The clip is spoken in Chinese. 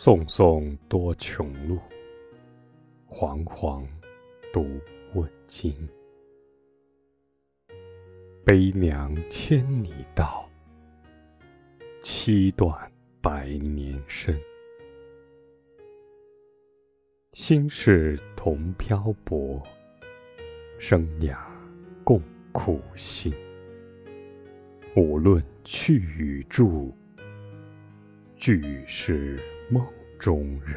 送送多穷路，惶惶独问津。悲娘千里道，凄断百年身。心事同漂泊，生涯共苦辛。无论去与住，俱是梦中人。